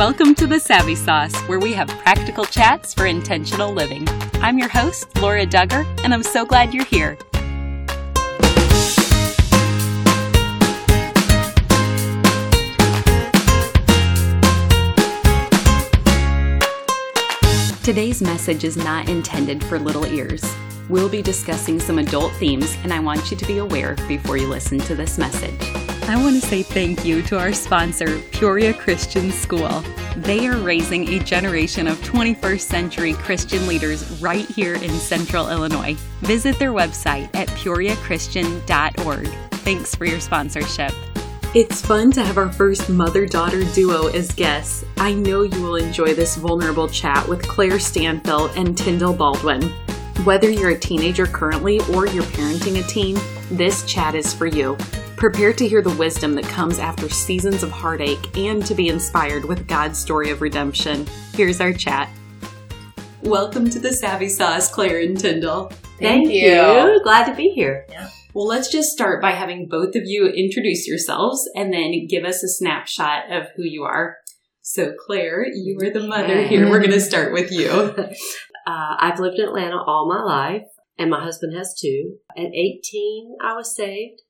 Welcome to the Savvy Sauce, where we have practical chats for intentional living. I'm your host, Laura Dugger, and I'm so glad you're here. Today's message is not intended for little ears. We'll be discussing some adult themes, and I want you to be aware before you listen to this message. I want to say thank you to our sponsor, Peoria Christian School. They are raising a generation of 21st century Christian leaders right here in central Illinois. Visit their website at peoriachristian.org. Thanks for your sponsorship. It's fun to have our first mother daughter duo as guests. I know you will enjoy this vulnerable chat with Claire Stanfill and Tindell Baldwin. Whether you're a teenager currently or you're parenting a teen, this chat is for you. Prepare to hear the wisdom that comes after seasons of heartache and to be inspired with God's story of redemption. Here's our chat. Welcome to the Savvy Sauce, Claire and Tindell. Thank, Thank you. you. Glad to be here. Yeah. Well, let's just start by having both of you introduce yourselves and then give us a snapshot of who you are. So, Claire, you are the mother here. We're going to start with you. Uh, I've lived in Atlanta all my life, and my husband has too. At 18, I was saved,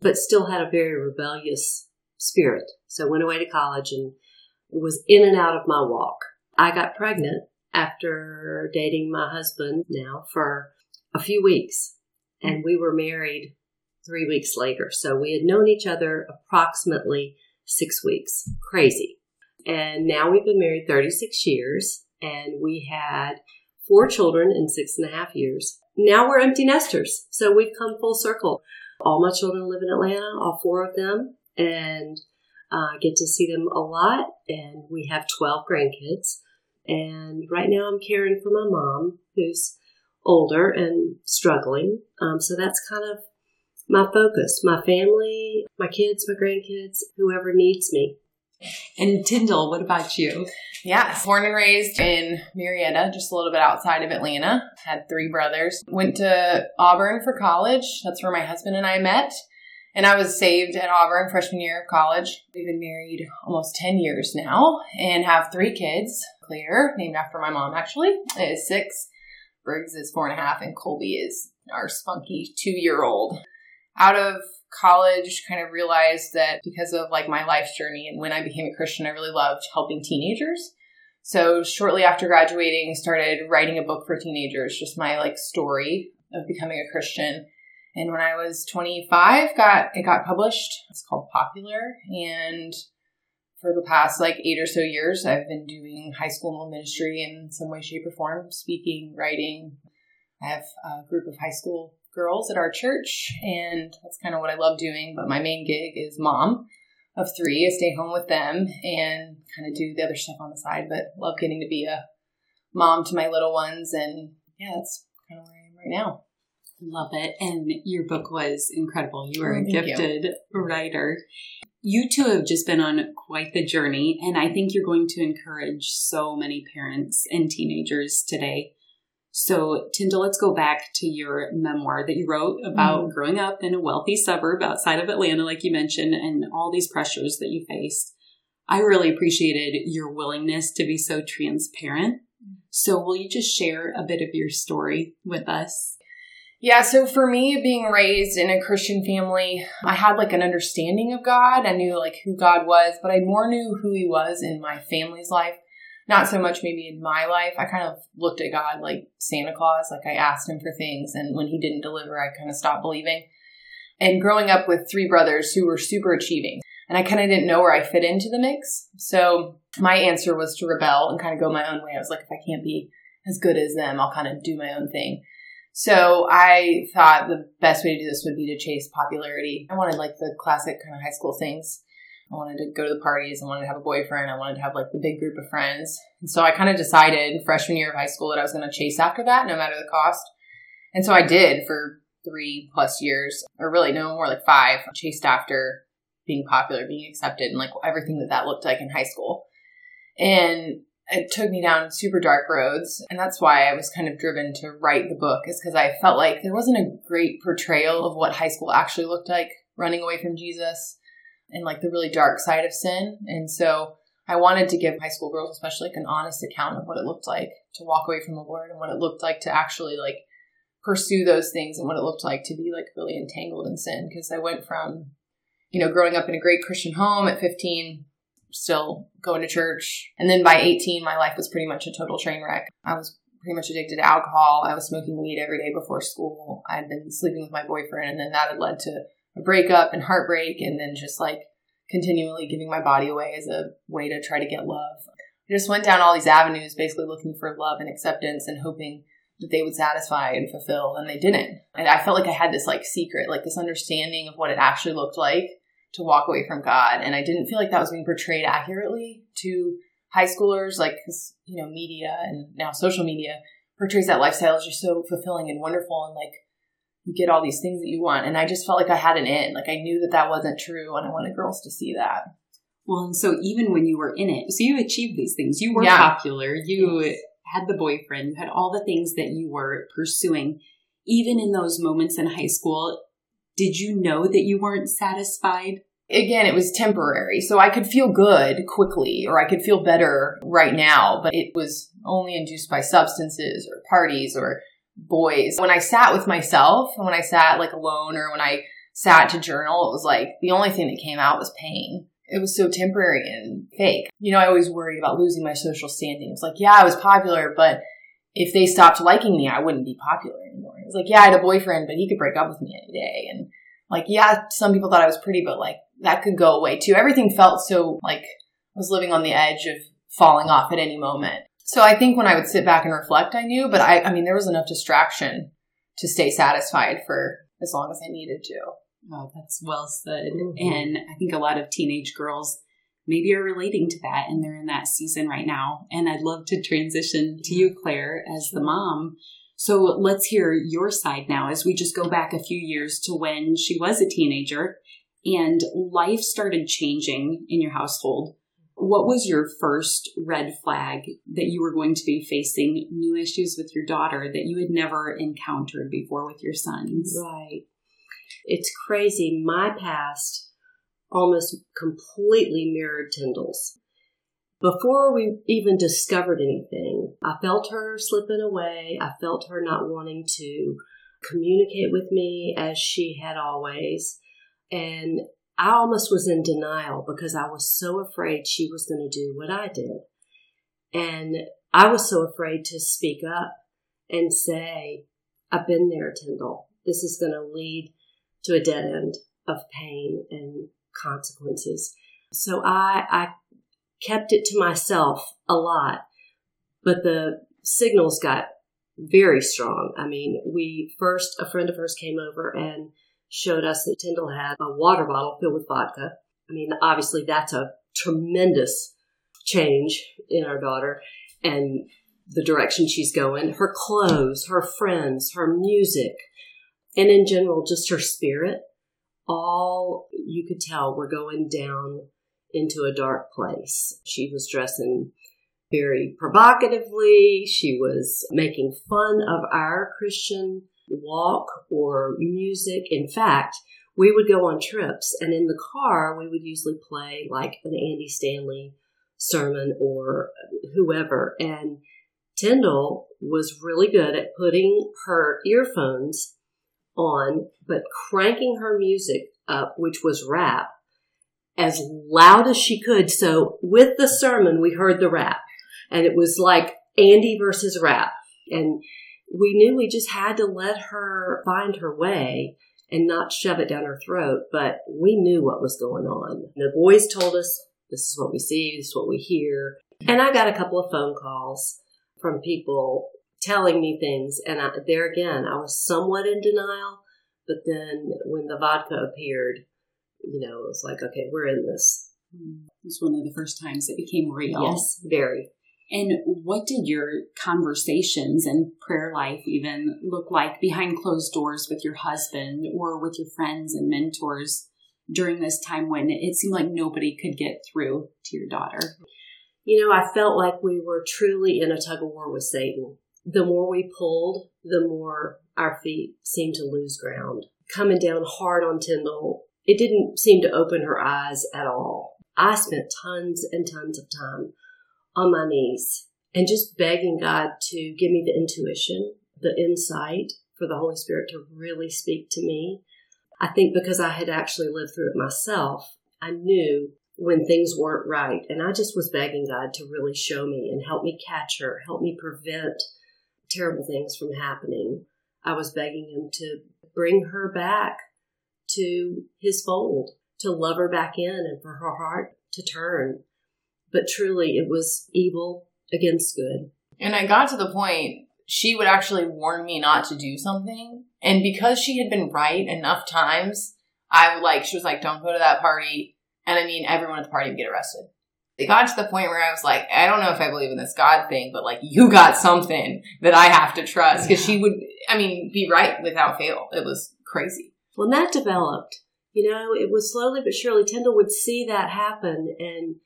but still had a very rebellious spirit. So went away to college and was in and out of my walk. I got pregnant after dating my husband now for a few weeks, and we were married three weeks later. So we had known each other approximately six weeks. Crazy. And now we've been married 36 years, and we had four children in six and a half years. Now we're empty nesters. So we've come full circle. All my children live in Atlanta, all four of them, and uh, get to see them a lot. And we have 12 grandkids. And right now I'm caring for my mom, who's older and struggling. Um, so that's kind of my focus my family, my kids, my grandkids, whoever needs me. And Tindell, what about you? Yes, born and raised in Marietta, just a little bit outside of Atlanta. Had three brothers. Went to Auburn for college. That's where my husband and I met. And I was saved at Auburn freshman year of college. We've been married almost 10 years now and have three kids. Claire, named after my mom actually, is six. Briggs is four and a half, and Colby is our spunky two year old. Out of college kind of realized that because of like my life's journey and when I became a Christian, I really loved helping teenagers. So shortly after graduating, started writing a book for teenagers, just my like story of becoming a Christian. And when I was 25, got it got published. It's called Popular, and for the past like eight or so years, I've been doing high school ministry in some way, shape, or form, speaking, writing. I have a group of high school girls at our church, and that's kind of what I love doing. But my main gig is mom of three. I stay home with them and kind of do the other stuff on the side, but love getting to be a mom to my little ones. And yeah, that's kind of where I am right now. Love it. And your book was incredible. You are oh, a gifted you. writer. You two have just been on quite the journey, and I think you're going to encourage so many parents and teenagers today so, Tindell, let's go back to your memoir that you wrote about mm growing up in a wealthy suburb outside of Atlanta, like you mentioned, and all these pressures that you faced. I really appreciated your willingness to be so transparent. So, will you just share a bit of your story with us? Yeah, so for me, being raised in a Christian family, I had like an understanding of God. I knew like who God was, but I more knew who He was in my family's life not so much maybe in my life. I kind of looked at God like Santa Claus, like I asked him for things, and when he didn't deliver, I kind of stopped believing. And growing up with three brothers who were super achieving, and I kind of didn't know where I fit into the mix. So my answer was to rebel and kind of go my own way. I was like, if I can't be as good as them, I'll kind of do my own thing. So I thought the best way to do this would be to chase popularity. I wanted like the classic kind of high school things I wanted to go to the parties. I wanted to have a boyfriend. I wanted to have like the big group of friends. And so I kind of decided freshman year of high school that I was going to chase after that no matter the cost. And so I did for three plus years, or really no more like five, chased after being popular, being accepted, and like everything that that looked like in high school. And it took me down super dark roads. And that's why I was kind of driven to write the book, is because I felt like there wasn't a great portrayal of what high school actually looked like running away from Jesus and like the really dark side of sin. And so I wanted to give high school girls, especially like an honest account of what it looked like to walk away from the Lord and what it looked like to actually like pursue those things and what it looked like to be like really entangled in sin. Because I went from, you know, growing up in a great Christian home at 15, still going to church. And then by 18, my life was pretty much a total train wreck. I was pretty much addicted to alcohol. I was smoking weed every day before school. I had been sleeping with my boyfriend, and then that had led to a breakup and heartbreak, and then just like continually giving my body away as a way to try to get love. I just went down all these avenues, basically looking for love and acceptance and hoping that they would satisfy and fulfill, and they didn't. And I felt like I had this like secret, like this understanding of what it actually looked like to walk away from God, and I didn't feel like that was being portrayed accurately to high schoolers, like because you know media and now social media portrays that lifestyle as just so fulfilling and wonderful, and like you get all these things that you want. And I just felt like I had an in, like I knew that that wasn't true, and I wanted girls to see that. Well, and so even when you were in it, so you achieved these things. You were yeah. popular. You yes. had the boyfriend. You had all the things that you were pursuing. Even in those moments in high school, did you know that you weren't satisfied? again, it was temporary. So I could feel good quickly or I could feel better right now, but it was only induced by substances or parties or boys. When I sat with myself and when I sat like alone or when I sat to journal, it was like the only thing that came out was pain. It was so temporary and fake. You know, I always worried about losing my social standing. It's like, yeah, I was popular, but if they stopped liking me, I wouldn't be popular anymore. It's like, yeah, I had a boyfriend, but he could break up with me any day. And like, yeah, some people thought I was pretty, but like that could go away too. Everything felt so like I was living on the edge of falling off at any moment. So I think when I would sit back and reflect, I knew, but I, I mean, there was enough distraction to stay satisfied for as long as I needed to. Oh, that's well said. Mm-hmm. And I think a lot of teenage girls maybe are relating to that and they're in that season right now. And I'd love to transition to you, Claire, as the mom. So let's hear your side now as we just go back a few years to when she was a teenager and life started changing in your household. What was your first red flag that you were going to be facing new issues with your daughter that you had never encountered before with your sons? Right. It's crazy. My past almost completely mirrored Tindell's. Before we even discovered anything, I felt her slipping away. I felt her not wanting to communicate with me as she had always. And I almost was in denial because I was so afraid she was going to do what I did. And I was so afraid to speak up and say, I've been there, Tindell. This is going to lead to a dead end of pain and consequences. So I, I kept it to myself a lot, but the signals got very strong. I mean, we first, a friend of hers came over and showed us that Tindell had a water bottle filled with vodka. I mean, obviously that's a tremendous change in our daughter and the direction she's going. Her clothes, her friends, her music, and in general, just her spirit, all you could tell were going down into a dark place. She was dressing very provocatively. She was making fun of our Christian walk or music. In fact, we would go on trips and in the car we would usually play like an Andy Stanley sermon or whoever. And Tindell was really good at putting her earphones on, but cranking her music up, which was rap, as loud as she could. So with the sermon, we heard the rap and it was like Andy versus rap. And we knew we just had to let her find her way and not shove it down her throat, but we knew what was going on. The boys told us this is what we see, this is what we hear. And I got a couple of phone calls from people telling me things. And I, there again, I was somewhat in denial. But then when the vodka appeared, you know, it was like, okay, we're in this. Hmm. It was one of the first times it became real. Yes, very. And what did your conversations and prayer life even look like behind closed doors with your husband or with your friends and mentors during this time when it seemed like nobody could get through to your daughter? You know, I felt like we were truly in a tug of war with Satan. The more we pulled, the more our feet seemed to lose ground. Coming down hard on Tindell, it didn't seem to open her eyes at all. I spent tons and tons of time on my knees and just begging God to give me the intuition, the insight for the Holy Spirit to really speak to me. I think because I had actually lived through it myself, I knew when things weren't right. And I just was begging God to really show me and help me catch her, help me prevent terrible things from happening. I was begging Him to bring her back to His fold, to love her back in and for her heart to turn. But truly, it was evil against good. And I got to the point she would actually warn me not to do something. And because she had been right enough times, I would like, she was like, don't go to that party. And I mean, everyone at the party would get arrested. It got to the point where I was like, I don't know if I believe in this God thing, but like, you got something that I have to trust. Cause she would, I mean, be right without fail. It was crazy. When that developed, you know, it was slowly but surely, Tindell would see that happen and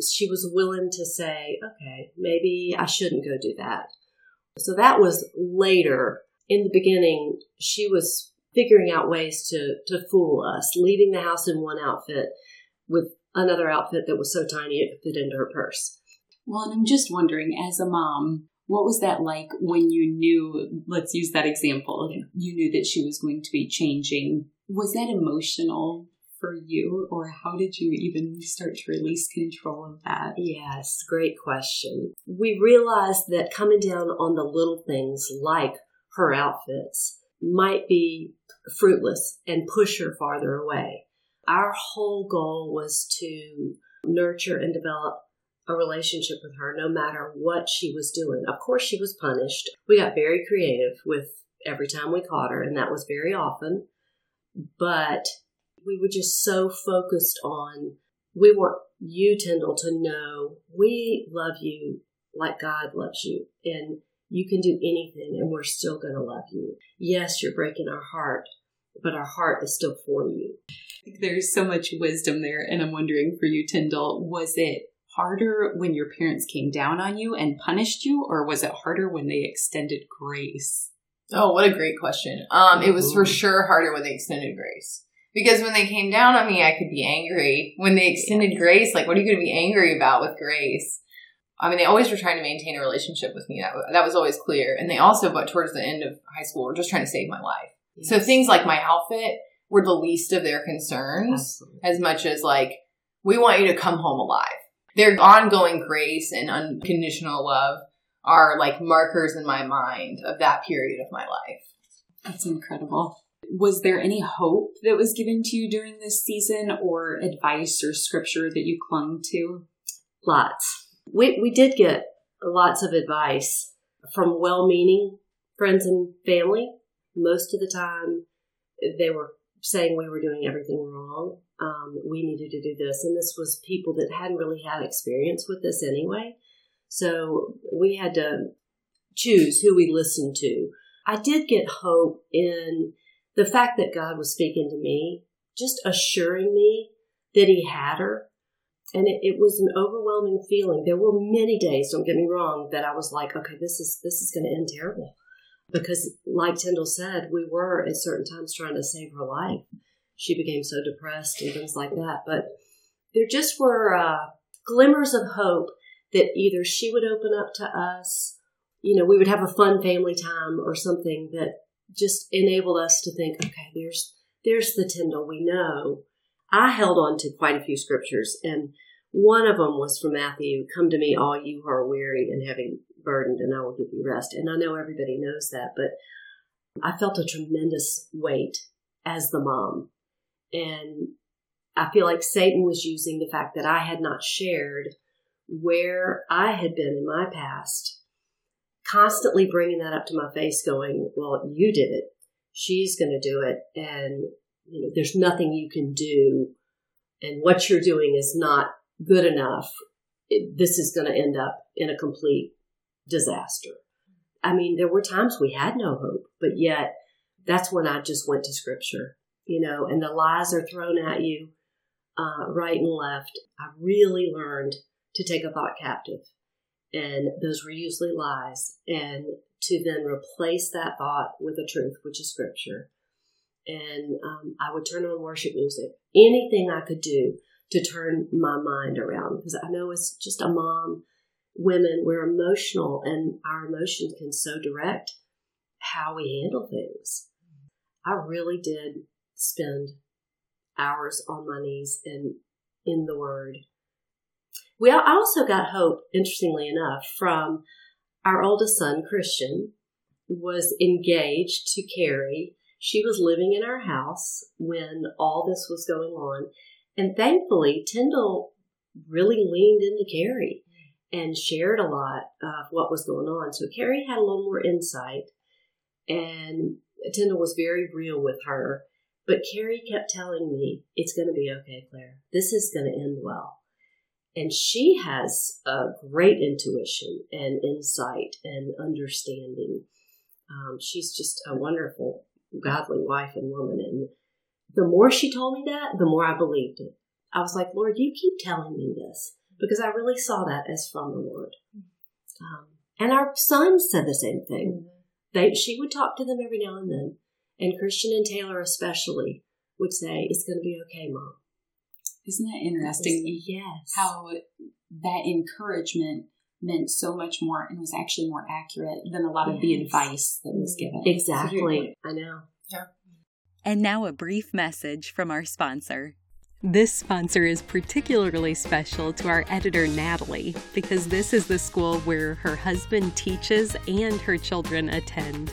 she was willing to say, okay, maybe I shouldn't go do that. So that was later. In the beginning, she was figuring out ways to, to fool us, leaving the house in one outfit with another outfit that was so tiny it fit into her purse. Well, and I'm just wondering, as a mom, what was that like when you knew, let's use that example, you knew that she was going to be changing? Was that emotional for you, or how did you even start to release control of that? Yes, great question. We realized that coming down on the little things like her outfits might be fruitless and push her farther away. Our whole goal was to nurture and develop a relationship with her no matter what she was doing. Of course, she was punished. We got very creative with every time we caught her, and that was very often. But we were just so focused on we want you, Tindell, to know we love you like God loves you. And you can do anything and we're still going to love you. Yes, you're breaking our heart, but our heart is still for you. There's so much wisdom there. And I'm wondering for you, Tindell, was it harder when your parents came down on you and punished you, or was it harder when they extended grace? Oh, what a great question. Um, it was for sure harder when they extended grace. Because when they came down on me, I could be angry. When they extended grace, like, what are you going to be angry about with grace? I mean, they always were trying to maintain a relationship with me. That, that was always clear. And they also, but towards the end of high school, were just trying to save my life. Yes. So things like my outfit were the least of their concerns Absolutely. as much as like, we want you to come home alive. Their ongoing grace and unconditional love are like markers in my mind of that period of my life. That's incredible. Was there any hope that was given to you during this season or advice or scripture that you clung to? Lots. We, we did get lots of advice from well meaning friends and family. Most of the time, they were saying we were doing everything wrong. Um, we needed to do this. And this was people that hadn't really had experience with this anyway. So we had to choose who we listened to. I did get hope in the fact that God was speaking to me, just assuring me that He had her. And it, it, was an overwhelming feeling. There were many days, don't get me wrong, that I was like, okay, this is this is going to end terrible, because like Tindell said, we were at certain times trying to save her life. She became so depressed and things like that. But there just were uh, glimmers of hope that either she would open up to us, you know, we would have a fun family time or something that just enabled us to think, okay, there's there's the Tindell we know. I held on to quite a few scriptures, and one of them was from Matthew, "Come to me, all you who are weary and heavy burdened, and I will give you rest." And I know everybody knows that, but I felt a tremendous weight as the mom, and I feel like Satan was using the fact that I had not shared where I had been in my past constantly bringing that up to my face, going, "Well, you did it. She's going to do it, and you know, there's nothing you can do, and what you're doing is not good enough. It, this is going to end up in a complete disaster." I mean, there were times we had no hope, but yet that's when I just went to Scripture, you know, and the lies are thrown at you uh, right and left. I really learned to take a thought captive and those were usually lies, and to then replace that thought with a truth, which is scripture. And um, I would turn on worship music, anything I could do to turn my mind around because I know as just a mom, women, we're emotional and our emotions can so direct how we handle things. I really did spend hours on my knees and in the Word. We also got hope, interestingly enough, from our oldest son, Christian, was engaged to Carrie. She was living in our house when all this was going on. And thankfully, Tindell really leaned into Carrie and shared a lot of what was going on. So Carrie had a little more insight, and Tindell was very real with her. But Carrie kept telling me, it's going to be okay, Claire. This is going to end well. And she has a great intuition and insight and understanding. Um, she's just a wonderful, godly wife and woman. And the more she told me that, the more I believed it. I was like, Lord, you keep telling me this because I really saw that as from the Lord. Um, and our sons said the same thing. They, she would talk to them every now and then. And Christian and Taylor especially would say, It's going to be okay, mom. Isn't that interesting? Yes. How that encouragement meant so much more and was actually more accurate than a lot of the advice that was given. Exactly. I know. Yeah. And now a brief message from our sponsor. This sponsor is particularly special to our editor, Natalie, because this is the school where her husband teaches and her children attend.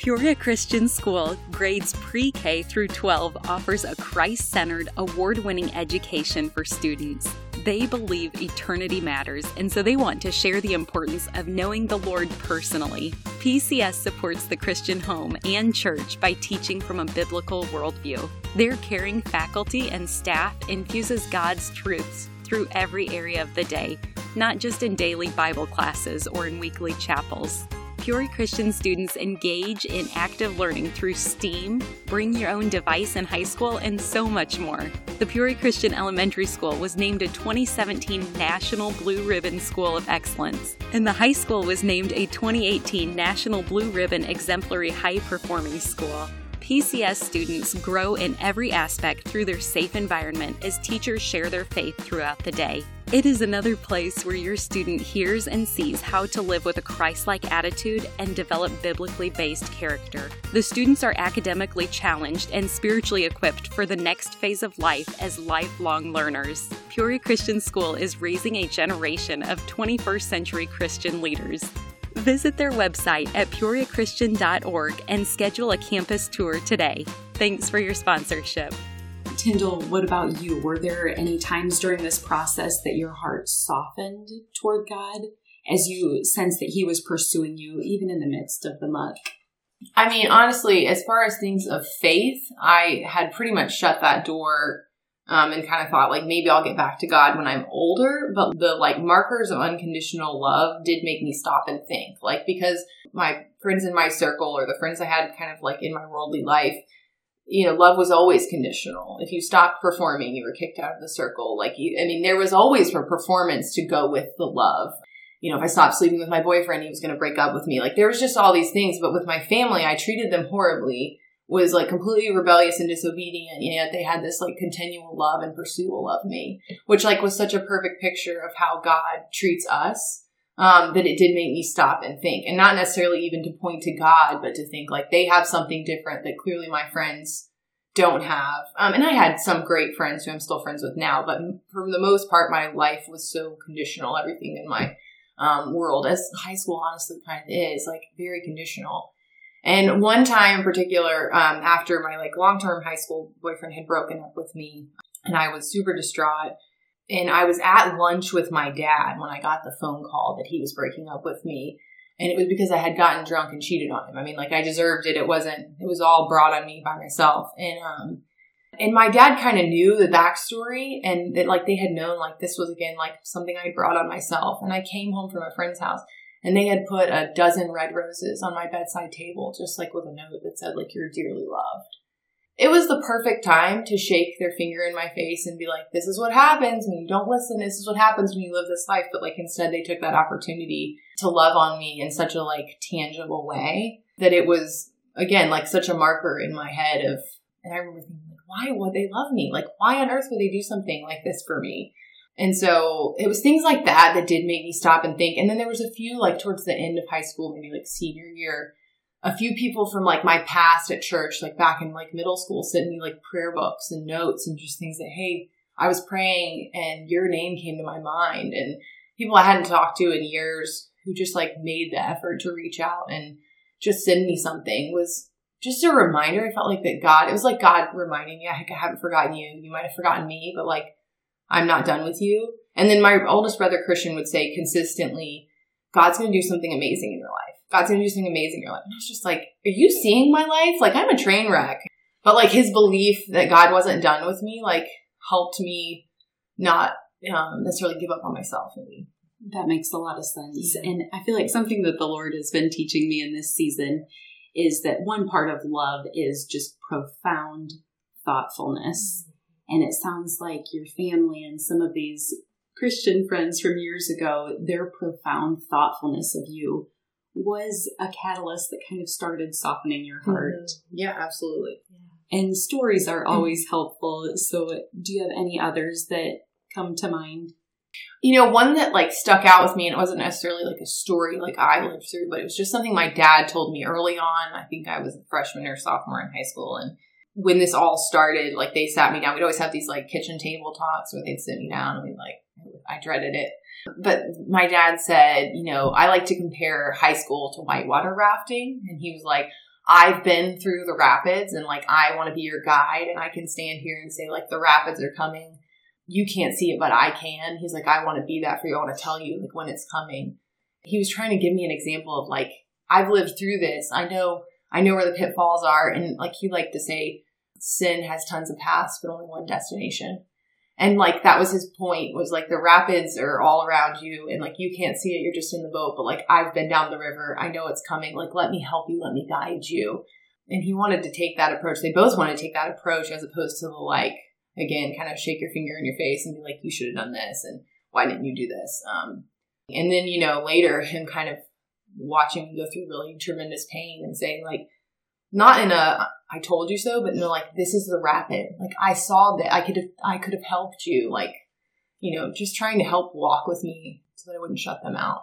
Peoria Christian School, grades pre K through 12, offers a Christ centered, award winning education for students. They believe eternity matters, and so they want to share the importance of knowing the Lord personally. PCS supports the Christian home and church by teaching from a biblical worldview. Their caring faculty and staff infuses God's truths through every area of the day, not just in daily Bible classes or in weekly chapels. Peoria Christian students engage in active learning through STEAM, bring your own device in high school, and so much more. The Peoria Christian Elementary School was named a 2017 National Blue Ribbon School of Excellence, and the high school was named a 2018 National Blue Ribbon Exemplary High Performing School. PCS students grow in every aspect through their safe environment as teachers share their faith throughout the day. It is another place where your student hears and sees how to live with a Christ like attitude and develop biblically based character. The students are academically challenged and spiritually equipped for the next phase of life as lifelong learners. Peoria Christian School is raising a generation of 21st century Christian leaders. Visit their website at peoriachristian.org and schedule a campus tour today. Thanks for your sponsorship. Tindell, what about you? Were there any times during this process that your heart softened toward God as you sensed that He was pursuing you, even in the midst of the muck? I mean, honestly, as far as things of faith, I had pretty much shut that door um, and kind of thought like maybe I'll get back to God when I'm older. But the like markers of unconditional love did make me stop and think, like because my friends in my circle or the friends I had kind of like in my worldly life, you know, love was always conditional. If you stopped performing, you were kicked out of the circle. Like, you, I mean, there was always a performance to go with the love. You know, if I stopped sleeping with my boyfriend, he was going to break up with me. Like, there was just all these things. But with my family, I treated them horribly was like completely rebellious and disobedient, yet they had this like continual love and pursuit of me, which like was such a perfect picture of how God treats us. Um, that it did make me stop and think, and not necessarily even to point to God, but to think like they have something different that clearly my friends don't have. Um, and I had some great friends who I'm still friends with now, but for the most part, my life was so conditional. Everything in my um, world, as high school honestly kind of is, like very conditional. And one time in particular, um, after my like long term high school boyfriend had broken up with me, and I was super distraught. And I was at lunch with my dad when I got the phone call that he was breaking up with me. And it was because I had gotten drunk and cheated on him. I mean, like I deserved it. It wasn't, it was all brought on me by myself. And, um, and my dad kind of knew the backstory and that like they had known like this was again like something I brought on myself. And I came home from a friend's house and they had put a dozen red roses on my bedside table, just like with a note that said, like, you're dearly loved. It was the perfect time to shake their finger in my face and be like, this is what happens when you don't listen. This is what happens when you live this life. But like, instead, they took that opportunity to love on me in such a like tangible way that it was, again, like such a marker in my head of And I remember thinking, like, why would they love me? Like, why on earth would they do something like this for me? And so it was things like that that did make me stop and think. And then there was a few, like towards the end of high school, maybe like senior year, a few people from like my past at church, like back in like middle school, sent me like prayer books and notes and just things that, hey, I was praying and your name came to my mind. And people I hadn't talked to in years who just like made the effort to reach out and just send me something was just a reminder. I felt like that God, it was like God reminding me, I haven't forgotten you. You might have forgotten me, but like, I'm not done with you. And then my oldest brother, Christian, would say consistently, God's going to do something amazing in your life. God's going to do something amazing in your life. And I was just like, are you seeing my life? Like, I'm a train wreck. But like his belief that God wasn't done with me, like, helped me not um, necessarily give up on myself. Maybe. That makes a lot of sense. And I feel like something that the Lord has been teaching me in this season is that one part of love is just profound thoughtfulness. Mm-hmm. And it sounds like your family and some of these Christian friends from years ago, their profound thoughtfulness of you was a catalyst that kind of started softening your heart. Mm-hmm. Yeah, absolutely. And stories are always helpful. So, do you have any others that come to mind? You know, one that like stuck out with me, and it wasn't necessarily like a story like I lived through, but it was just something my dad told me early on. I think I was a freshman or sophomore in high school, and when this all started, like they sat me down. We'd always have these like kitchen table talks where they'd sit me down and we like, I dreaded it. But my dad said, you know, I like to compare high school to whitewater rafting. And he was like, I've been through the rapids and like I want to be your guide and I can stand here and say like the rapids are coming you can't see it, but I can. He's like, I want to be that for you. I want to tell you like when it's coming. He was trying to give me an example of like, I've lived through this. I know, I know where the pitfalls are. And like he liked to say, sin has tons of paths, but only one destination. And like that was his point was like the rapids are all around you and like you can't see it, you're just in the boat, but like I've been down the river, I know it's coming, like let me help you, let me guide you. And he wanted to take that approach. They both wanted to take that approach as opposed to the like, again, kind of shake your finger in your face and be like, you should have done this and why didn't you do this? Um, and then, you know, later him kind of watching me go through really tremendous pain and saying like, not in a I told you so, but no, like this is the rapid. Like I saw that I could have I could have helped you. Like, you know, just trying to help walk with me so that I wouldn't shut them out.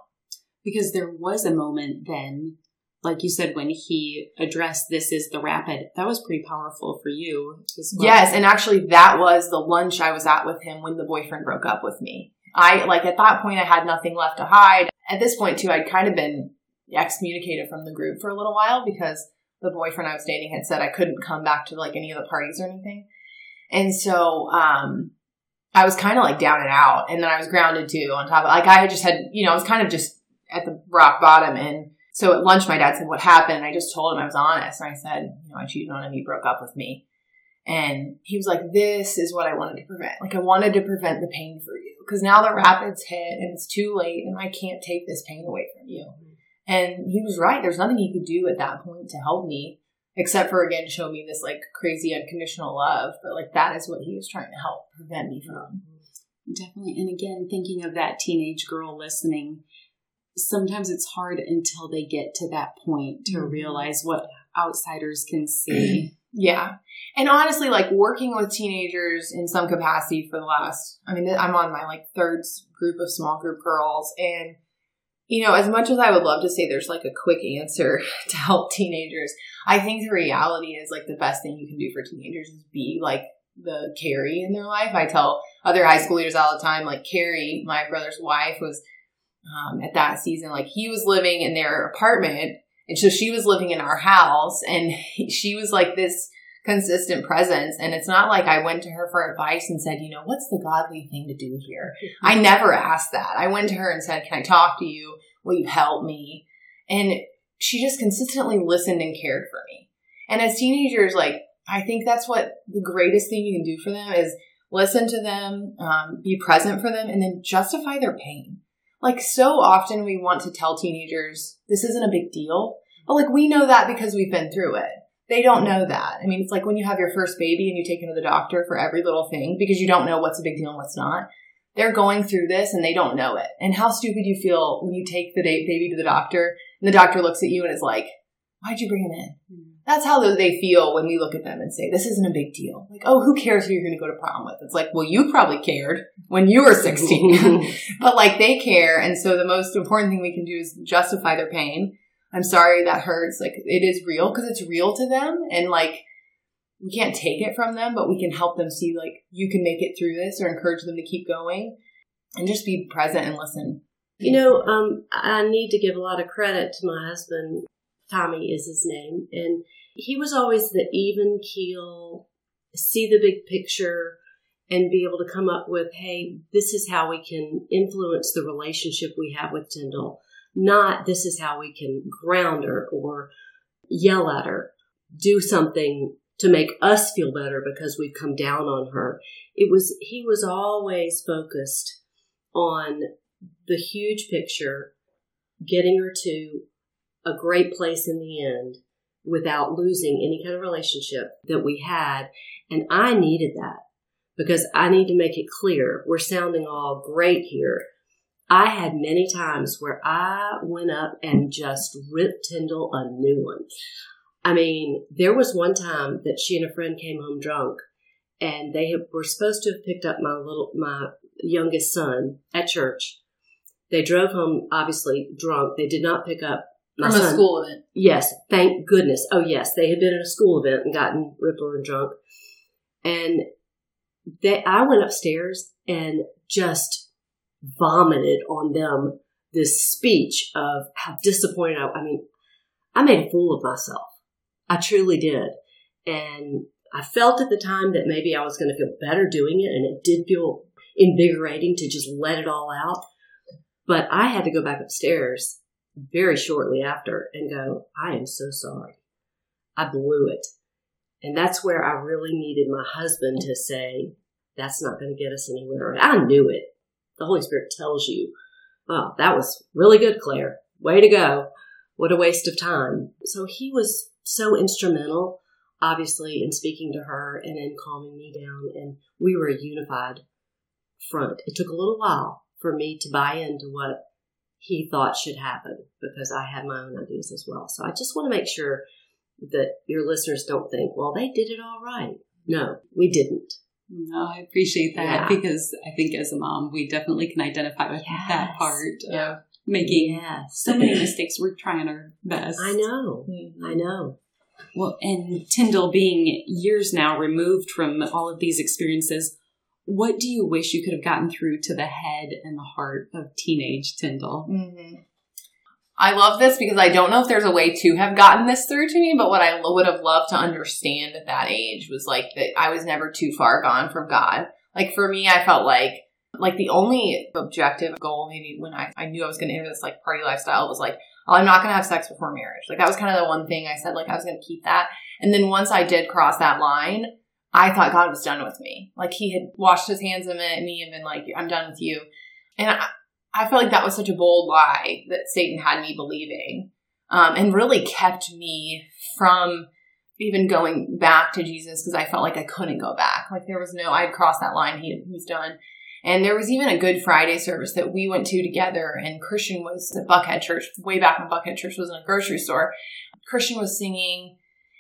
Because there was a moment then like you said, when he addressed this is the rapid, that was pretty powerful for you well. Yes, and actually that was the lunch I was at with him when the boyfriend broke up with me. I like at that point I had nothing left to hide. At this point too, I'd kind of been excommunicated from the group for a little while because the boyfriend I was dating had said I couldn't come back to like any of the parties or anything. And so um I was kind of like down and out and then I was grounded too on top of like I had just had, you know, I was kind of just at the rock bottom and so at lunch, my dad said, what happened? And I just told him I was honest. And I said, you know, I cheated on him. He broke up with me. And he was like, this is what I wanted to prevent. Like I wanted to prevent the pain for you because now the rapids hit and it's too late and I can't take this pain away from you. And he was right. There's nothing he could do at that point to help me except for again show me this like crazy unconditional love. But like that is what he was trying to help prevent me from. Definitely. And again, thinking of that teenage girl listening, sometimes it's hard until they get to that point to mm-hmm. realize what outsiders can see. yeah. And honestly, like working with teenagers in some capacity for the last, I mean, I'm on my like third group of small group girls. And, you know, as much as I would love to say there's like a quick answer to help teenagers, I think the reality is like the best thing you can do for teenagers is be like the Carrie in their life. I tell other high school leaders all the time, like Carrie, my brother's wife, was um, at that season. Like he was living in their apartment, and so she was living in our house, and she was like this consistent presence. And it's not like I went to her for advice and said, you know, what's the godly thing to do here? I never asked that. I went to her and said, can I talk to you? Will you help me? And she just consistently listened and cared for me. And as teenagers, like, I think that's what the greatest thing you can do for them is listen to them, um, be present for them, and then justify their pain. Like so often we want to tell teenagers this isn't a big deal, but like we know that because we've been through it. They don't know that. I mean, it's like when you have your first baby and you take him to the doctor for every little thing because you don't know what's a big deal and what's not. They're going through this and they don't know it. And how stupid you feel when you take the baby to the doctor and the doctor looks at you and is like, why'd you bring him in? Mm-hmm. that's how they feel when we look at them and say, this isn't a big deal. Like, oh, who cares who you're going to go to prom with? It's like, well, you probably cared when you were 16, but like they care. And so the most important thing we can do is justify their pain. I'm sorry that hurts. Like it is real because it's real to them. And like, we can't take it from them, but we can help them see like you can make it through this or encourage them to keep going and just be present and listen. You know, um, I need to give a lot of credit to my husband. Tommy is his name. And he was always the even keel, see the big picture, and be able to come up with, hey, this is how we can influence the relationship we have with Tindell. Not this is how we can ground her or yell at her, do something to make us feel better because we've come down on her. It was, he was always focused on the huge picture, getting her to a great place in the end without losing any kind of relationship that we had. And I needed that because I need to make it clear we're sounding all great here. I had many times where I went up and just ripped Tindell a new one. I mean, there was one time that she and a friend came home drunk and they were supposed to have picked up my little, my youngest son at church. They drove home, obviously drunk. They did not pick up my From son. a school event. Yes, thank goodness. Oh yes, they had been at a school event and gotten ripped and drunk. And they, I went upstairs and just vomited on them this speech of how disappointed I, I mean, I made a fool of myself. I truly did. And I felt at the time that maybe I was going to feel better doing it, and it did feel invigorating to just let it all out. But I had to go back upstairs very shortly after and go, I am so sorry. I blew it. And that's where I really needed my husband to say, that's not going to get us anywhere. I knew it. The Holy Spirit tells you, oh, that was really good, Claire. Way to go. What a waste of time. So he was so instrumental, obviously, in speaking to her and in calming me down. And we were a unified front. It took a little while for me to buy into what he thought should happen because I had my own ideas as well. So I just want to make sure that your listeners don't think, well, they did it all right. No, we didn't. No, I appreciate that yeah. because I think as a mom, we definitely can identify with yes. that part yeah. of making yes. so many mistakes. We're trying our best. I know. Mm-hmm. I know. Well, and Tindell being years now removed from all of these experiences, what do you wish you could have gotten through to the head and the heart of teenage Tindell? Mm-hmm. I love this because I don't know if there's a way to have gotten this through to me, but what I would have loved to understand at that age was like that I was never too far gone from God. Like for me, I felt like like the only objective goal maybe when I, I knew I was going to enter this like party lifestyle was like, oh, I'm not going to have sex before marriage. Like that was kind of the one thing I said, like I was going to keep that. And then once I did cross that line, I thought God was done with me. Like he had washed his hands of me and been like, I'm done with you. And I, I felt like that was such a bold lie that Satan had me believing um, and really kept me from even going back to Jesus because I felt like I couldn't go back. Like there was no, I had crossed that line. He, he was done. And there was even a Good Friday service that we went to together, and Christian was at Buckhead Church, way back when Buckhead Church was in a grocery store. Christian was singing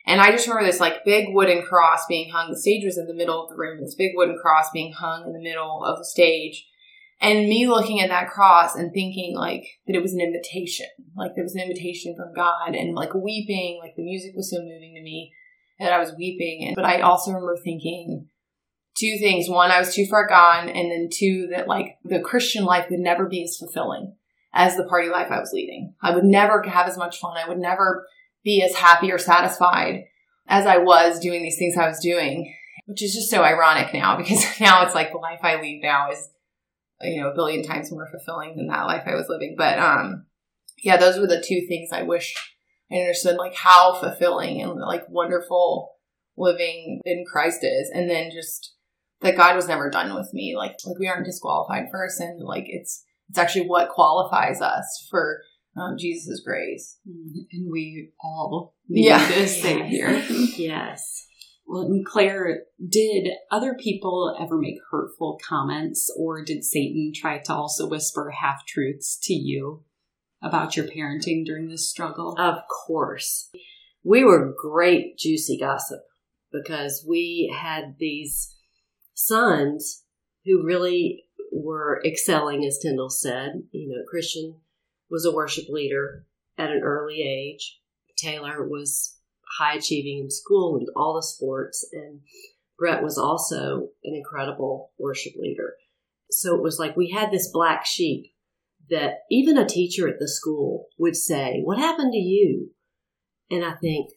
and I just remember this like big wooden cross being hung. The stage was in the middle of the room. This big wooden cross being hung in the middle of the stage. And me looking at that cross and thinking like that it was an invitation. Like there was an invitation from God and like weeping, like the music was so moving to me that I was weeping. And, but I also remember thinking two things. One, I was too far gone. And then two, that like the Christian life would never be as fulfilling as the party life I was leading. I would never have as much fun. I would never be as happy or satisfied as I was doing these things I was doing, which is just so ironic now because now it's like the life I lead now is, you know, a billion times more fulfilling than that life I was living. But, um, yeah, those were the two things I wish I understood, like how fulfilling and like wonderful living in Christ is. And then just that God was never done with me. Like, like we aren't disqualified for sin. Like it's, it's actually what qualifies us for um, Jesus' grace. Mm-hmm. And we all need yeah. this Savior. yes. Well, and Claire, did other people ever make hurtful comments, or did Satan try to also whisper half truths to you about your parenting during this struggle? Of course. we were great juicy gossip because we had these sons who really were excelling, as Tindell said. You know, Christian was a worship leader at an early age. Taylor was high achieving in school and all the sports, and Brett was also an incredible worship leader. So it was like we had this black sheep that even a teacher at the school would say, What happened to you? And I think,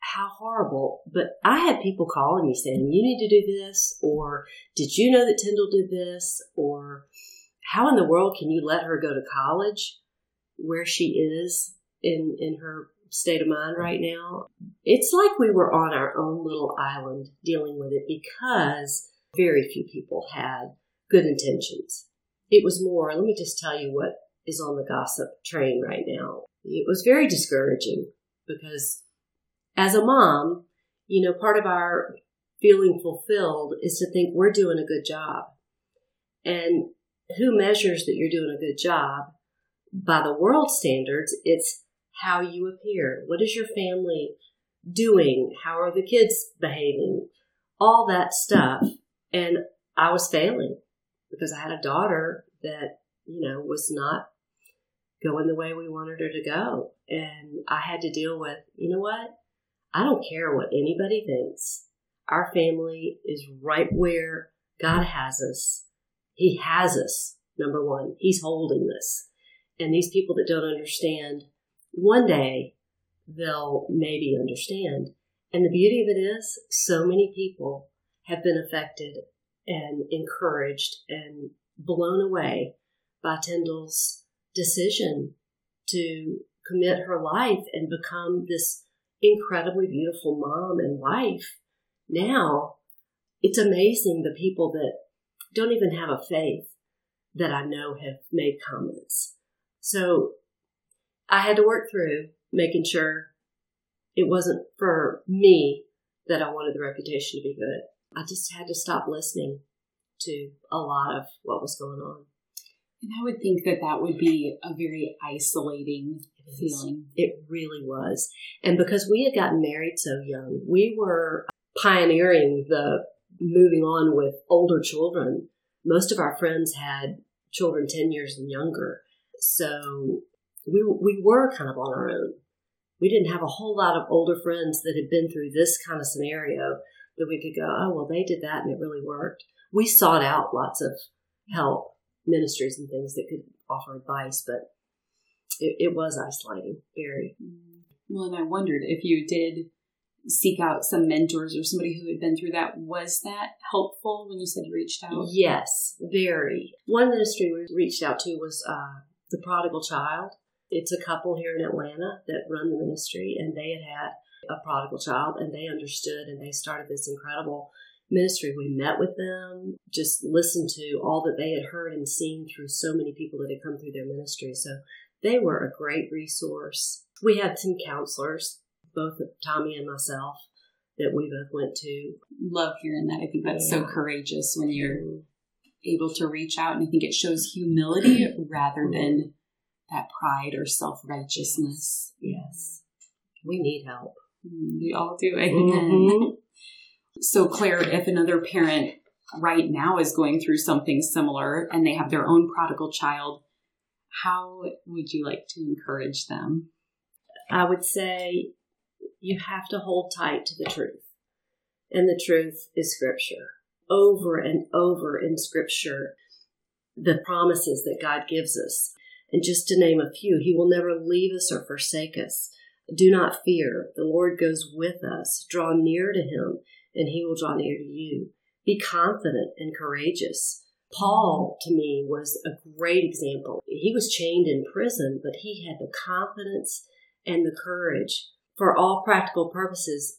how horrible. But I had people calling me saying, you need to do this, or did you know that Tindell did this, or how in the world can you let her go to college where she is in, in her state of mind right now? It's like we were on our own little island dealing with it because very few people had good intentions. It was more, let me just tell you what is on the gossip train right now. It was very discouraging because as a mom, you know, part of our feeling fulfilled is to think we're doing a good job. And who measures that you're doing a good job? By the world standards, it's how you appear. What is your family doing? How are the kids behaving? All that stuff. And I was failing because I had a daughter that, you know, was not going the way we wanted her to go. And I had to deal with, you know what? I don't care what anybody thinks. Our family is right where God has us. He has us, number one. He's holding us. And these people that don't understand, one day they'll maybe understand. And the beauty of it is, so many people have been affected and encouraged and blown away by Tindell's decision to commit her life and become this incredibly beautiful mom and wife. Now, it's amazing the people that don't even have a faith that I know have made comments. So I had to work through making sure it wasn't for me that I wanted the reputation to be good. I just had to stop listening to a lot of what was going on. And I would think that that would be a very isolating feeling. It really was. And because we had gotten married so young, we were pioneering the moving on with older children. Most of our friends had children 10 years and younger. So we, we were kind of on our own. We didn't have a whole lot of older friends that had been through this kind of scenario that we could go, oh, well, they did that and it really worked. We sought out lots of help, ministries and things that could offer advice, but it, it was isolating, very. Mm. Well, and I wondered if you did seek out some mentors or somebody who had been through that. Was that helpful when you said you reached out? Yes, very. One ministry we reached out to was uh, the Prodigal Child. It's a couple here in Atlanta that run the ministry, and they had had a prodigal child, and they understood, and they started this incredible ministry. We met with them, just listened to all that they had heard and seen through so many people that had come through their ministry. So they were a great resource. We had some counselors, both Tommy and myself, that we both went to. Love hearing that. I think that's yeah. so courageous when you're mm-hmm. able to reach out. And I think it shows humility rather than that pride or self righteousness. Yes. We need help. Mm, we all do. Mm-hmm. so, Claire, if another parent right now is going through something similar and they have their own prodigal child, how would you like to encourage them? I would say you have to hold tight to the truth. And the truth is scripture. Over and over in scripture, the promises that God gives us. And just to name a few, He will never leave us or forsake us. Do not fear. The Lord goes with us. Draw near to Him, and He will draw near to you. Be confident and courageous. Paul, to me, was a great example. He was chained in prison, but he had the confidence and the courage. For all practical purposes,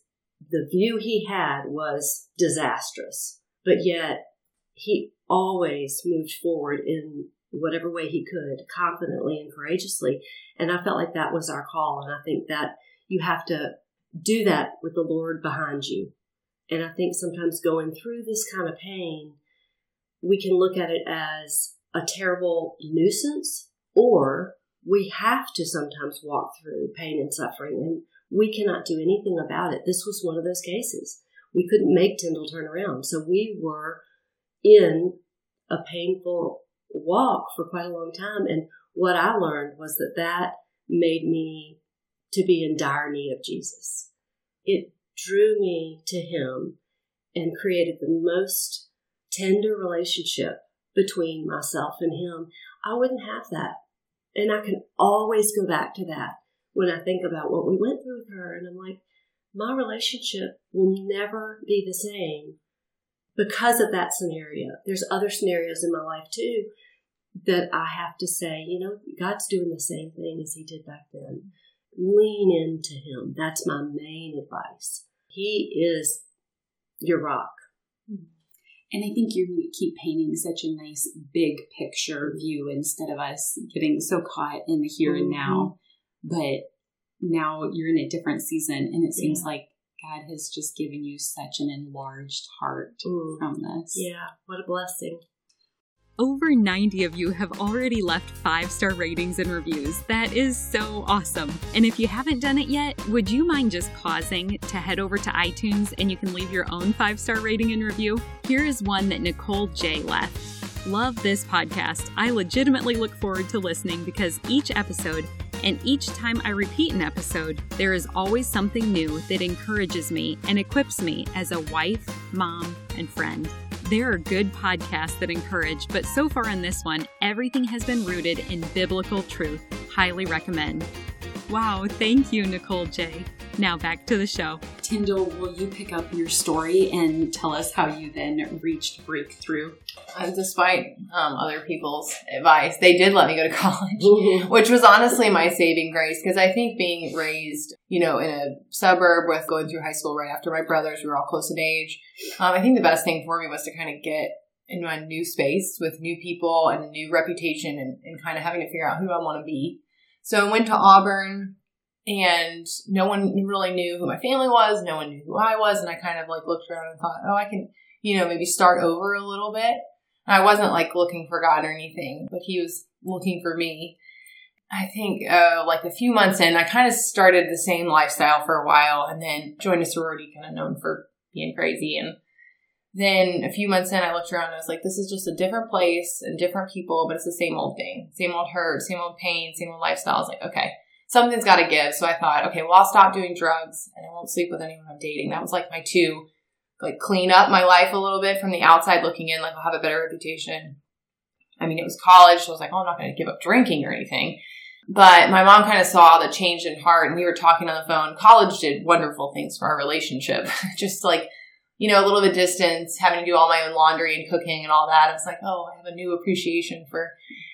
the view he had was disastrous, but yet he always moved forward in whatever way he could, confidently and courageously. And I felt like that was our call. And I think that you have to do that with the Lord behind you. And I think sometimes going through this kind of pain, we can look at it as a terrible nuisance, or we have to sometimes walk through pain and suffering. And we cannot do anything about it. This was one of those cases. We couldn't make Tindell turn around. So we were in a painful walk for quite a long time. And what I learned was that that made me to be in dire need of Jesus. It drew me to him and created the most tender relationship between myself and him. I wouldn't have that. And I can always go back to that when I think about what we went through with her. And I'm like, my relationship will never be the same because of that scenario. There's other scenarios in my life too that I have to say, you know, God's doing the same thing as He did back then. Lean into Him. That's my main advice. He is your rock. And I think you keep painting such a nice big picture view instead of us getting so caught in the here and now. Mm-hmm. But now you're in a different season, and it seems yeah. like God has just given you such an enlarged heart Ooh. from this. Yeah, what a blessing. Over 90 of you have already left five star ratings and reviews. That is so awesome. And if you haven't done it yet, would you mind just pausing to head over to iTunes and you can leave your own five star rating and review? Here is one that Nicole J left. Love this podcast. I legitimately look forward to listening because each episode and each time I repeat an episode, there is always something new that encourages me and equips me as a wife, mom, and friend. There are good podcasts that encourage, but so far in this one, everything has been rooted in biblical truth. Highly recommend. Wow, thank you, Nicole J. Now back to the show. Tindell, will you pick up your story and tell us how you then reached breakthrough? And despite um, other people's advice, they did let me go to college, which was honestly my saving grace because I think being raised, you know, in a suburb with going through high school right after my brothers, we were all close in age. Um, I think the best thing for me was to kind of get into a new space with new people and a new reputation and, and kind of having to figure out who I want to be. So I went to Auburn and no one really knew who my family was. No one knew who I was. And I kind of like looked around and thought, oh, I can, you know, maybe start over a little bit. I wasn't like looking for God or anything, but he was looking for me. I think, uh, like a few months in, I kind of started the same lifestyle for a while and then joined a sorority kind of known for being crazy. And then a few months in, I looked around and I was like, this is just a different place and different people, but it's the same old thing. Same old hurt, same old pain, same old lifestyle. I was like, okay, something's got to give. So I thought, okay, well, I'll stop doing drugs and I won't sleep with anyone I'm dating. That was like my two, like clean up my life a little bit from the outside looking in, like I'll have a better reputation. I mean, it was college, so I was like, oh, I'm not going to give up drinking or anything. But my mom kind of saw the change in heart and we were talking on the phone. College did wonderful things for our relationship. Just like you know, a little bit distance, having to do all my own laundry and cooking and all that. I was like, oh, I have a new appreciation for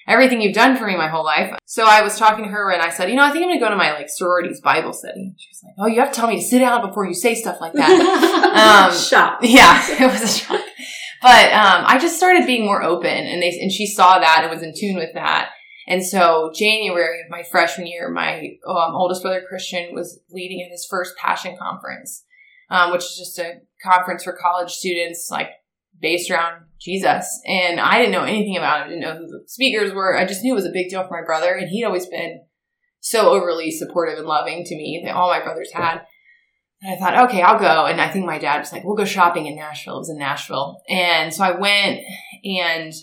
everything you've done for me my whole life. So I was talking to her and I said, you know, I think I'm going to go to my like sorority's Bible study. She was like, oh, you have to tell me to sit down before you say stuff like that. um, shock. Yeah, it was a shock. But um, I just started being more open, and they and she saw that and was in tune with that. And so January of my freshman year, my um, oldest brother Christian was leading in his first Passion Conference um, which is just a conference for college students, like based around Jesus. And I didn't know anything about it. I didn't know who the speakers were. I just knew it was a big deal for my brother, and he'd always been so overly supportive and loving to me that all my brothers had. And I thought, okay, I'll go. And I think my dad was like, we'll go shopping in Nashville. It was in Nashville. And so I went, and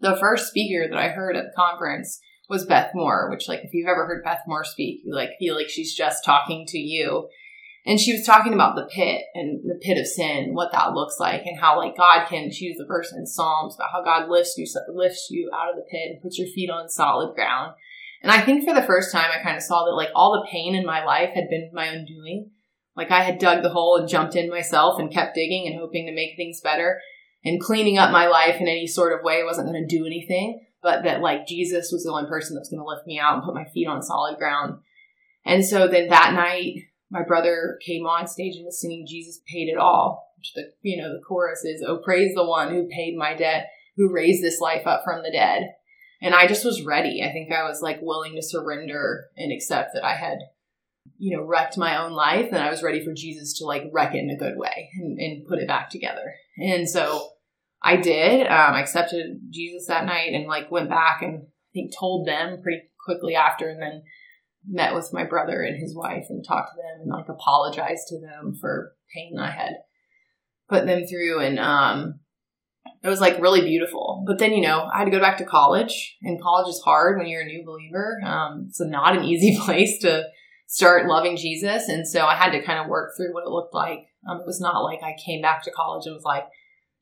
the first speaker that I heard at the conference was Beth Moore, which, like, if you've ever heard Beth Moore speak, you like feel like she's just talking to you. And she was talking about the pit and the pit of sin, what that looks like, and how like God can. She the verse in Psalms about how God lifts you lifts you out of the pit and puts your feet on solid ground. And I think for the first time, I kind of saw that like all the pain in my life had been my own doing. Like I had dug the hole and jumped in myself and kept digging and hoping to make things better. And cleaning up my life in any sort of way wasn't going to do anything. But that like Jesus was the only person that's going to lift me out and put my feet on solid ground. And so then that night, my brother came on stage and was singing Jesus paid it all, which the you know, the chorus is, Oh praise the one who paid my debt, who raised this life up from the dead. And I just was ready. I think I was like willing to surrender and accept that I had, you know, wrecked my own life and I was ready for Jesus to like wreck it in a good way and, and put it back together. And so I did. Um, I accepted Jesus that night and like went back and I think told them pretty quickly after and then met with my brother and his wife and talked to them and like apologized to them for pain I had put them through and um it was like really beautiful. But then, you know, I had to go back to college and college is hard when you're a new believer. Um, it's not an easy place to start loving Jesus. And so I had to kind of work through what it looked like. Um, it was not like I came back to college and was like,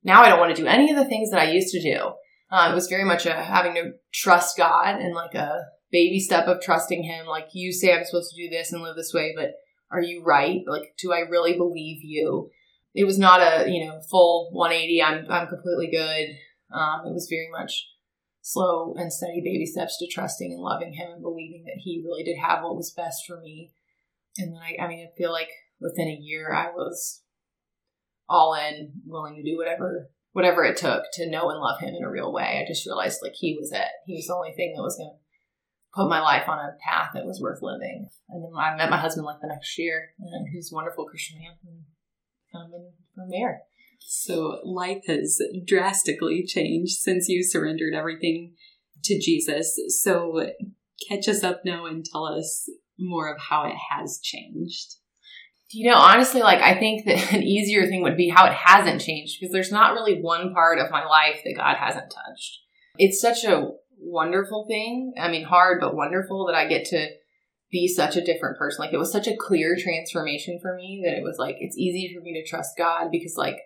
now I don't want to do any of the things that I used to do. Uh, it was very much a having to trust God and like a baby step of trusting Him. Like you say, I'm supposed to do this and live this way, but are you right? Like, do I really believe you? It was not a you know full 180. I'm I'm completely good. Um, it was very much slow and steady baby steps to trusting and loving Him and believing that He really did have what was best for me. And then I, I mean, I feel like within a year I was all in, willing to do whatever whatever it took to know and love him in a real way. I just realized like he was it. He was the only thing that was going to put my life on a path that was worth living. And then I met my husband like the next year, and he's a wonderful Christian man. And kind of from there. So life has drastically changed since you surrendered everything to Jesus. So catch us up now and tell us more of how it has changed. You know, honestly, like I think that an easier thing would be how it hasn't changed because there's not really one part of my life that God hasn't touched. It's such a wonderful thing. I mean, hard but wonderful that I get to be such a different person. Like it was such a clear transformation for me that it was like it's easy for me to trust God because like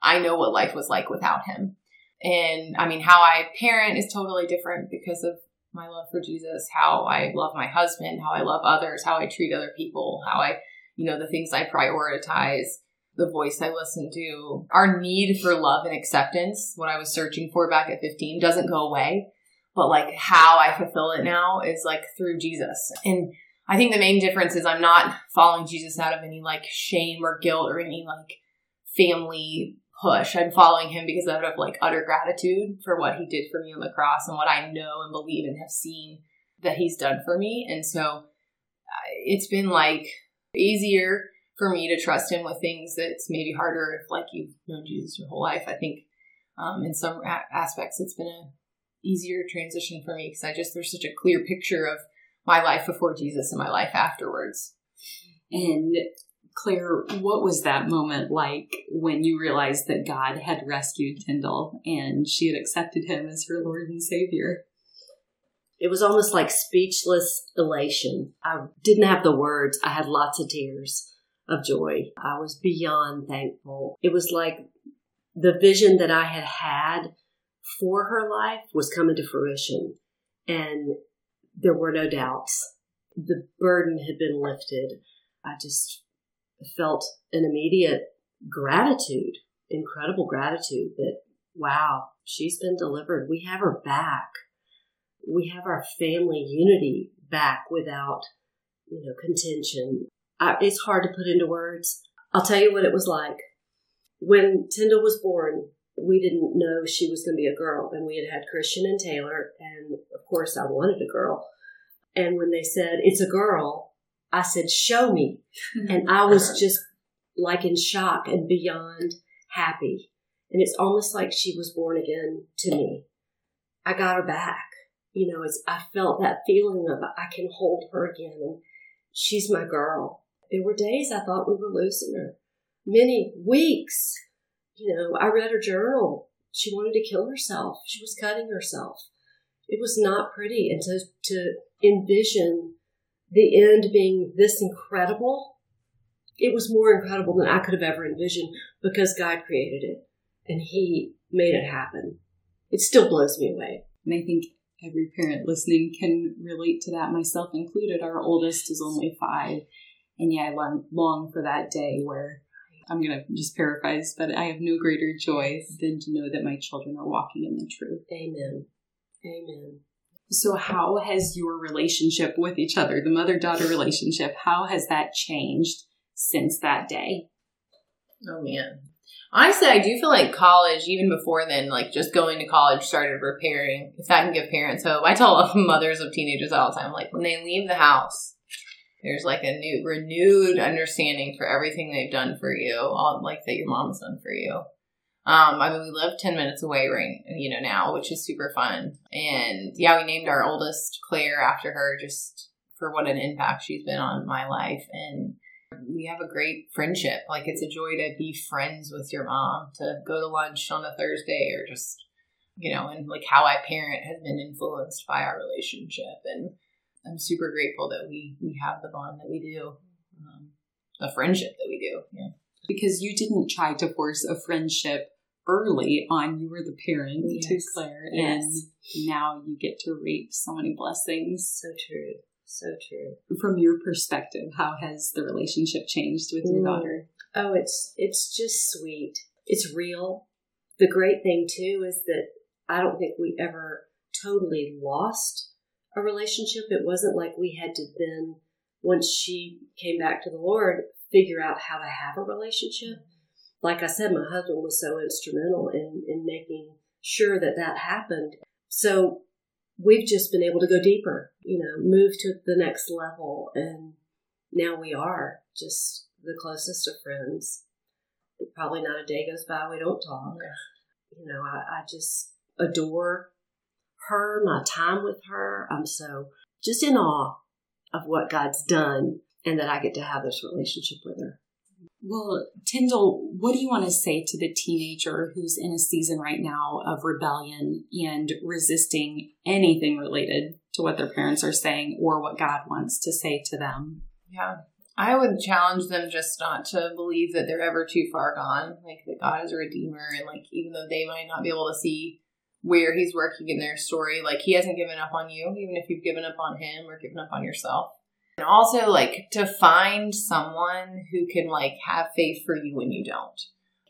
I know what life was like without him. And I mean, how I parent is totally different because of my love for Jesus, how I love my husband, how I love others, how I treat other people, how I you know, the things I prioritize, the voice I listen to. Our need for love and acceptance, what I was searching for back at 15, doesn't go away. But like how I fulfill it now is like through Jesus. And I think the main difference is I'm not following Jesus out of any like shame or guilt or any like family push. I'm following him because out of like utter gratitude for what he did for me on the cross and what I know and believe and have seen that he's done for me. And so it's been like easier for me to trust him with things that's maybe harder if like you've known Jesus your whole life. I think um, in some aspects it's been a easier transition for me because I just there's such a clear picture of my life before Jesus and my life afterwards. And Claire, what was that moment like when you realized that God had rescued Tindell and she had accepted him as her Lord and Savior? It was almost like speechless elation. I didn't have the words. I had lots of tears of joy. I was beyond thankful. It was like the vision that I had had for her life was coming to fruition. And there were no doubts. The burden had been lifted. I just felt an immediate gratitude, incredible gratitude that, wow, she's been delivered. We have her back we have our family unity back without, you know, contention. I, it's hard to put into words. I'll tell you what it was like. When Tindell was born, we didn't know she was going to be a girl, and we had had Christian and Taylor, and of course I wanted a girl. And when they said it's a girl, I said, "Show me," and I was just like in shock and beyond happy. And it's almost like she was born again to me. I got her back you know, it's, I felt that feeling of I can hold her again and she's my girl. There were days I thought we were losing her. Many weeks. You know, I read her journal. She wanted to kill herself. She was cutting herself. It was not pretty. And to, to envision the end being this incredible, it was more incredible than I could have ever envisioned because God created it and He made it happen. It still blows me away. And I think every parent listening can relate to that, myself included. Our oldest is only five. And yeah, I long, long for that day where I'm going to just paraphrase, but I have no greater joy than to know that my children are walking in the truth. Amen. Amen. So, how has your relationship with each other, the mother daughter relationship, how has that changed since that day? Oh, man. Honestly, I do feel like college, even before then, like just going to college started repairing, if that can give parents hope. I tell mothers of teenagers all the time, like when they leave the house, there's like a new, renewed understanding for everything they've done for you, all like that your mom's done for you. Um, I mean, we live 10 minutes away right, you know, now, which is super fun. And yeah, we named our oldest Claire after her just for what an impact she's been on my life. And we have a great friendship. Like it's a joy to be friends with your mom, to go to lunch on a Thursday or just, you know, and like how I parent has been influenced by our relationship. And I'm super grateful that we, we have the bond that we do, um, the friendship that we do. Yeah. Because you didn't try to force a friendship early on. You were the parent yes. to Claire, yes. and now you get to reap so many blessings. So true. So true. From your perspective, how has the relationship changed with your daughter? Oh, it's it's just sweet. It's real. The great thing too is that I don't think we ever totally lost a relationship. It wasn't like we had to then once she came back to the Lord figure out how to have a relationship. Like I said, my husband was so instrumental in in making sure that that happened. So we've just been able to go deeper, you know, move to the next level. And now we are just the closest of friends. Probably not a day goes by we don't talk. You know, I, I just adore her, my time with her. I'm so just in awe of what God's done and that I get to have this relationship with her. Well, Tindell, what do you want to say to the teenager who's in a season right now of rebellion and resisting anything related to what their parents are saying or what God wants to say to them? Yeah. I would challenge them just not to believe that they're ever too far gone, like that God is a redeemer, and like even though they might not be able to see where He's working in their story, like He hasn't given up on you, even if you've given up on Him or given up on yourself. And also, like, to find someone who can, like, have faith for you when you don't.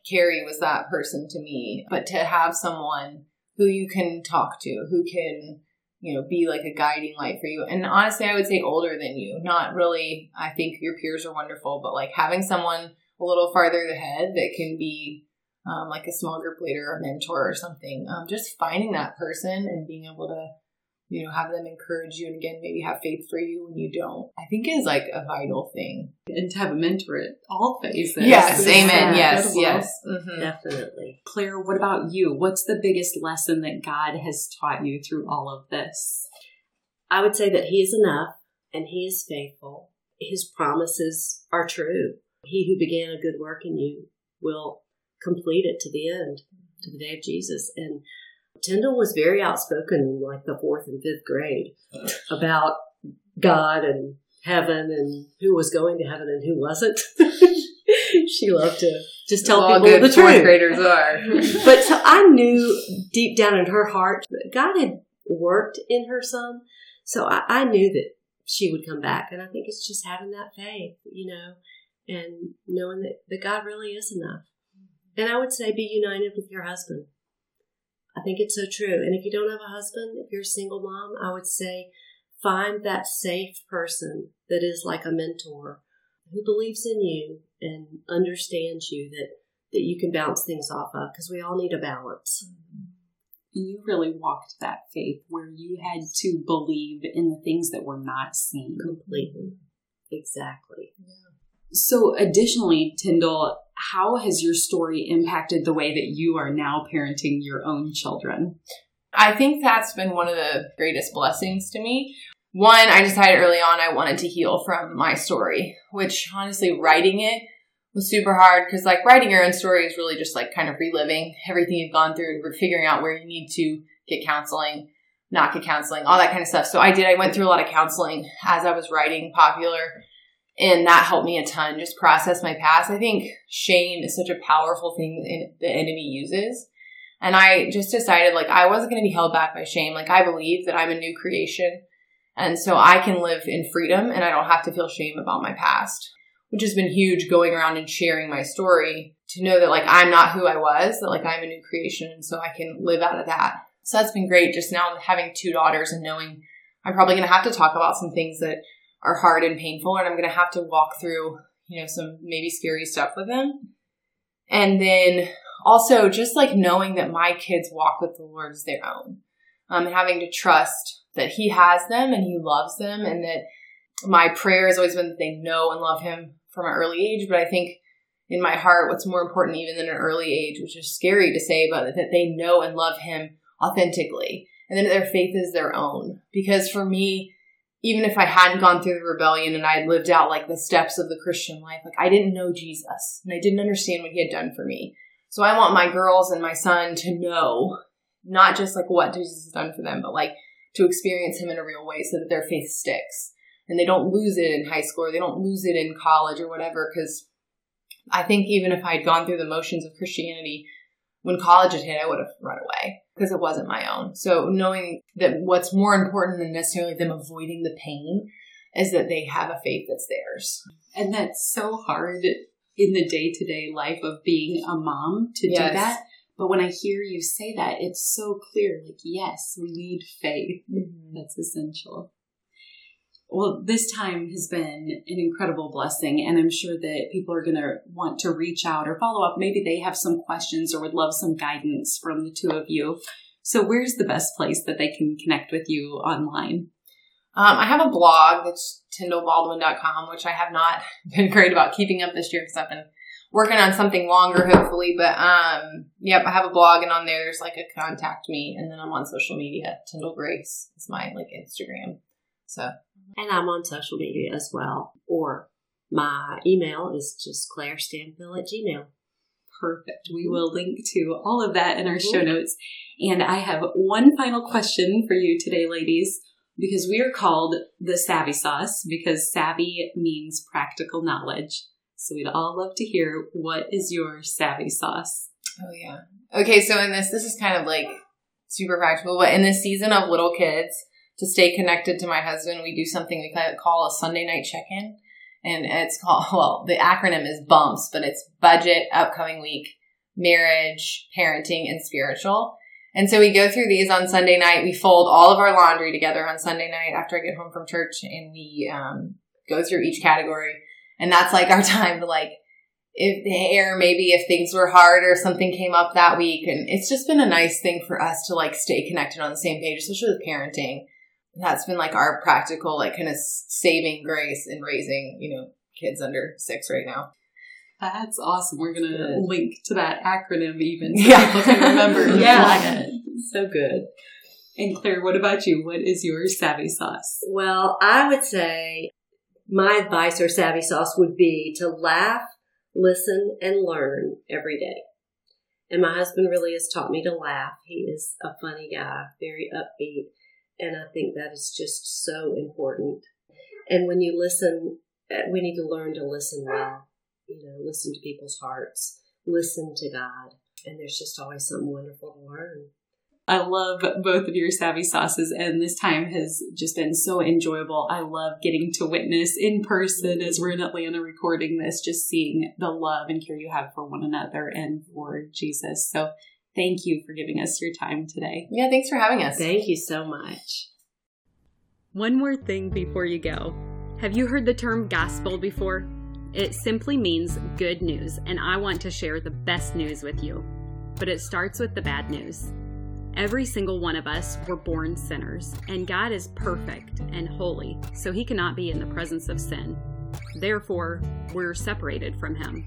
Carrie was that person to me, but to have someone who you can talk to, who can, you know, be like a guiding light for you. And honestly, I would say older than you. Not really, I think your peers are wonderful, but like having someone a little farther ahead that can be um, like a small group leader or mentor or something. Um, just finding that person and being able to you know, have them encourage you and again, maybe have faith for you when you don't, I think is like a vital thing. And to have a mentor at all phases. Yes, amen. Yes, yes. Mm-hmm. Definitely. Claire, what about you? What's the biggest lesson that God has taught you through all of this? I would say that He is enough and He is faithful. His promises are true. He who began a good work in you will complete it to the end, to the day of Jesus. And Tindell was very outspoken in like the fourth and fifth grade about God and heaven and who was going to heaven and who wasn't. she loved to just tell All people the truth. graders are. but so I knew deep down in her heart that God had worked in her son. So I, I knew that she would come back. And I think it's just having that faith, you know, and knowing that, that God really is enough. And I would say be united with your husband. I think it's so true. And if you don't have a husband, if you're a single mom, I would say find that safe person that is like a mentor who believes in you and understands you that that you can bounce things off of because we all need a balance. Mm-hmm. You really walked that faith where you had to believe in the things that were not seen. Completely. Exactly. Yeah. So, additionally, Tindell, how has your story impacted the way that you are now parenting your own children? I think that's been one of the greatest blessings to me. One, I decided early on I wanted to heal from my story, which honestly, writing it was super hard because, like, writing your own story is really just like kind of reliving everything you've gone through and figuring out where you need to get counseling, not get counseling, all that kind of stuff. So I did. I went through a lot of counseling as I was writing Popular and that helped me a ton, just process my past. I think shame is such a powerful thing the enemy uses. And I just decided like I wasn't going to be held back by shame. Like I believe that I'm a new creation. And so I can live in freedom and I don't have to feel shame about my past, which has been huge going around and sharing my story to know that like I'm not who I was, that like I'm a new creation. And so I can live out of that. So that's been great just now having two daughters and knowing I'm probably going to have to talk about some things that are hard and painful and I'm going to have to walk through, you know, some maybe scary stuff with them. And then also just like knowing that my kids walk with the Lord as their own. Um, having to trust that he has them and he loves them and that my prayer has always been that they know and love him from an early age. But I think in my heart, what's more important even than an early age, which is scary to say, but that they know and love him authentically and that their faith is their own. Because for me, even if I hadn't gone through the rebellion and I had lived out like the steps of the Christian life, like I didn't know Jesus and I didn't understand what he had done for me. So I want my girls and my son to know not just like what Jesus has done for them, but like to experience him in a real way so that their faith sticks and they don't lose it in high school or they don't lose it in college or whatever. Cause I think even if I had gone through the motions of Christianity, when college had hit, I would have run away because it wasn't my own. So knowing that what's more important than necessarily them avoiding the pain is that they have a faith that's theirs. And that's so hard in the day to day life of being a mom to yes. do that. But when I hear you say that, it's so clear like, yes, we need faith. Mm-hmm. That's essential. Well, this time has been an incredible blessing, and I'm sure that people are going to want to reach out or follow up. Maybe they have some questions or would love some guidance from the two of you. So, where's the best place that they can connect with you online? Um, I have a blog that's tindellbaldwin.com, which I have not been great about keeping up this year because I've been working on something longer, hopefully. But um, yep, I have a blog, and on there, there's like a contact me, and then I'm on social media. Tindell Grace is my like Instagram. So and I'm on social media as well. Or my email is just Claire Stanfill at Gmail. Perfect. We mm-hmm. will link to all of that in our show mm-hmm. notes. And I have one final question for you today, ladies, because we are called the Savvy Sauce because savvy means practical knowledge. So we'd all love to hear what is your savvy sauce? Oh yeah. Okay, so in this, this is kind of like super practical, but in this season of little kids, to stay connected to my husband, we do something we call a Sunday night check in. And it's called, well, the acronym is BUMPS, but it's budget, upcoming week, marriage, parenting, and spiritual. And so we go through these on Sunday night. We fold all of our laundry together on Sunday night after I get home from church and we um, go through each category. And that's like our time to like, if or maybe if things were hard or something came up that week. And it's just been a nice thing for us to like stay connected on the same page, especially with parenting that's been like our practical, like kind of saving grace in raising, you know, kids under six right now. That's awesome. We're gonna good. link to that acronym even so yeah. people can remember. yeah, so good. And Claire, what about you? What is your savvy sauce? Well, I would say my advice or savvy sauce would be to laugh, listen, and learn every day. And my husband really has taught me to laugh. He is a funny guy, very upbeat. And I think that is just so important. And when you listen, uh, we need to learn to listen well, you know, listen to people's hearts, listen to God. And there's just always something wonderful to learn. I love both of your savvy sauces, and this time has just been so enjoyable. I love getting to witness in person as we're in Atlanta recording this, just seeing the love and care you have for one another and for Jesus. So Thank you for giving us your time today. Yeah, thanks for having us. Thank you so much. One more thing before you go. Have you heard the term gospel before? It simply means good news, and I want to share the best news with you. But it starts with the bad news. Every single one of us were born sinners, and God is perfect and holy, so he cannot be in the presence of sin. Therefore, we're separated from him.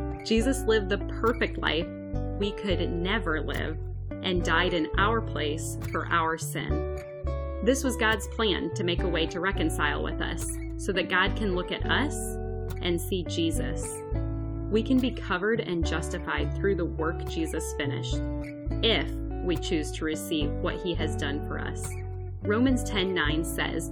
Jesus lived the perfect life we could never live and died in our place for our sin. This was God's plan to make a way to reconcile with us so that God can look at us and see Jesus. We can be covered and justified through the work Jesus finished if we choose to receive what he has done for us. Romans 10:9 says